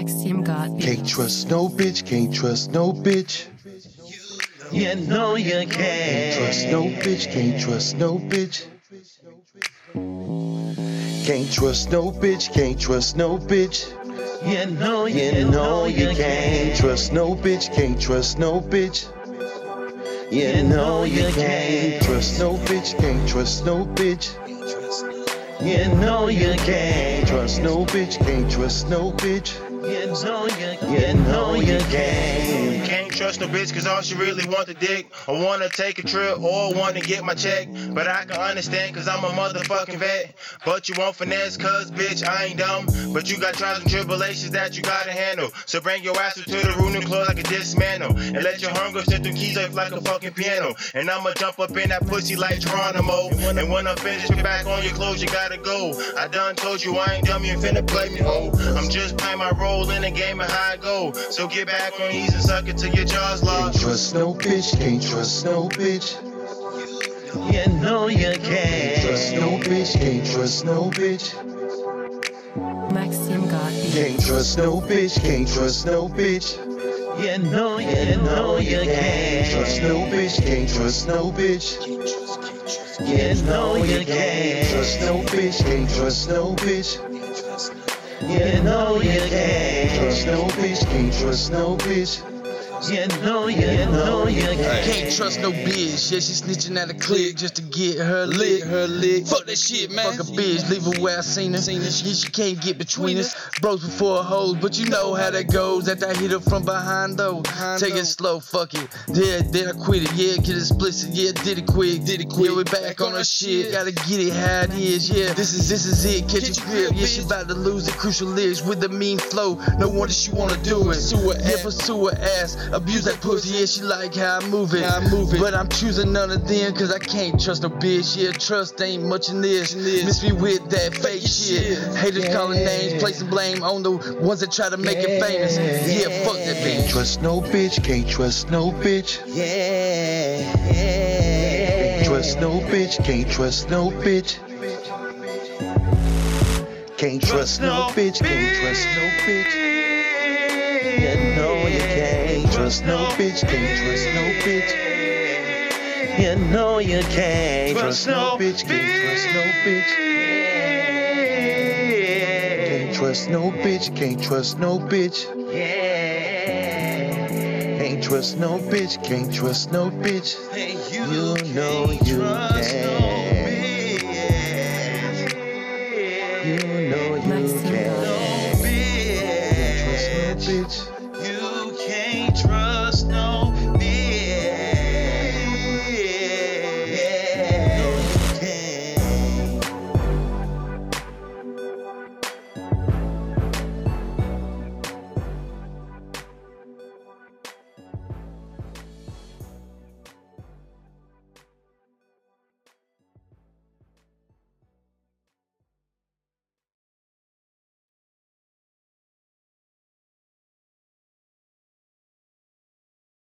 Maxime got Can't trust no bitch, can't trust no bitch. You know you Can't Can't trust no bitch, can't trust no bitch. Can't trust no bitch, can't trust no bitch. You know you, You know you can. can't trust no bitch, can't trust no bitch. You know you can't trust no bitch, can't trust no bitch. You know you can't Trust no bitch, can't trust no bitch. Know you, You know you can't. Trust no bitch cause all she really want the dick I wanna take a trip or wanna get my check. But I can understand cause I'm a motherfucking vet. But you won't finesse cause bitch I ain't dumb. But you got trials and tribulations that you gotta handle. So bring your ass to the room and close like a dismantle. And let your hunger set them keys up like a fucking piano. And I'ma jump up in that pussy like Geronimo. And when I'm finished, back on your clothes, you gotta go. I done told you I ain't dumb, you finna play me, ho. I'm just playing my role in the game and how I go. So get back on ease and suck it till your jaw's Can't trust no bitch, can't trust no bitch. You know you Can't can't trust no bitch, can't trust no bitch. Maxime got Can't trust no bitch, can't trust no bitch. You know you know you Can't can't trust no bitch, can't trust no bitch. You know you Can't trust no bitch, can't trust no bitch. You know you Trust no bitch, can't trust no bitch. You know you know you can. Can't trust no bitch. Yeah, she snitching at a click just to get her lick. Her lick. Fuck that shit, man. Fuck a bitch, leave her where I seen her. Yeah, she can't get between us. Bros before a hoes, but you know how that goes. After I hit her from behind though, take it slow. Fuck it. Yeah, then I quit it. Yeah, get explicit. Yeah, did it quick. Did it quick. Yeah, we back on her shit. Gotta get it how it is. Yeah, this is this is it. Catch a grip. Yeah, she about to lose it. Crucial lyrics with the mean flow. No wonder she wanna do it. Yeah, pursue her ass. Abuse that pussy. Yeah, she like how I move it. I move it. But I'm choosing none of them cause I can't trust no bitch. Yeah, trust ain't much in this. Miss me with that fake shit. Haters calling names, placing blame on the ones that try to make it famous. Yeah, fuck that bitch. Can't bitch. trust no bitch, can't trust no bitch. Yeah. Can't trust no bitch, can't trust no bitch. Can't trust no bitch, can't trust no bitch. Trust no bitch, can't trust no bitch. You know you can. Trust no bitch, can't trust no bitch. Can't trust no bitch, can't trust no bitch. Can't trust no bitch, can't trust no bitch. You know you can. You know you can. Can't trust no bitch.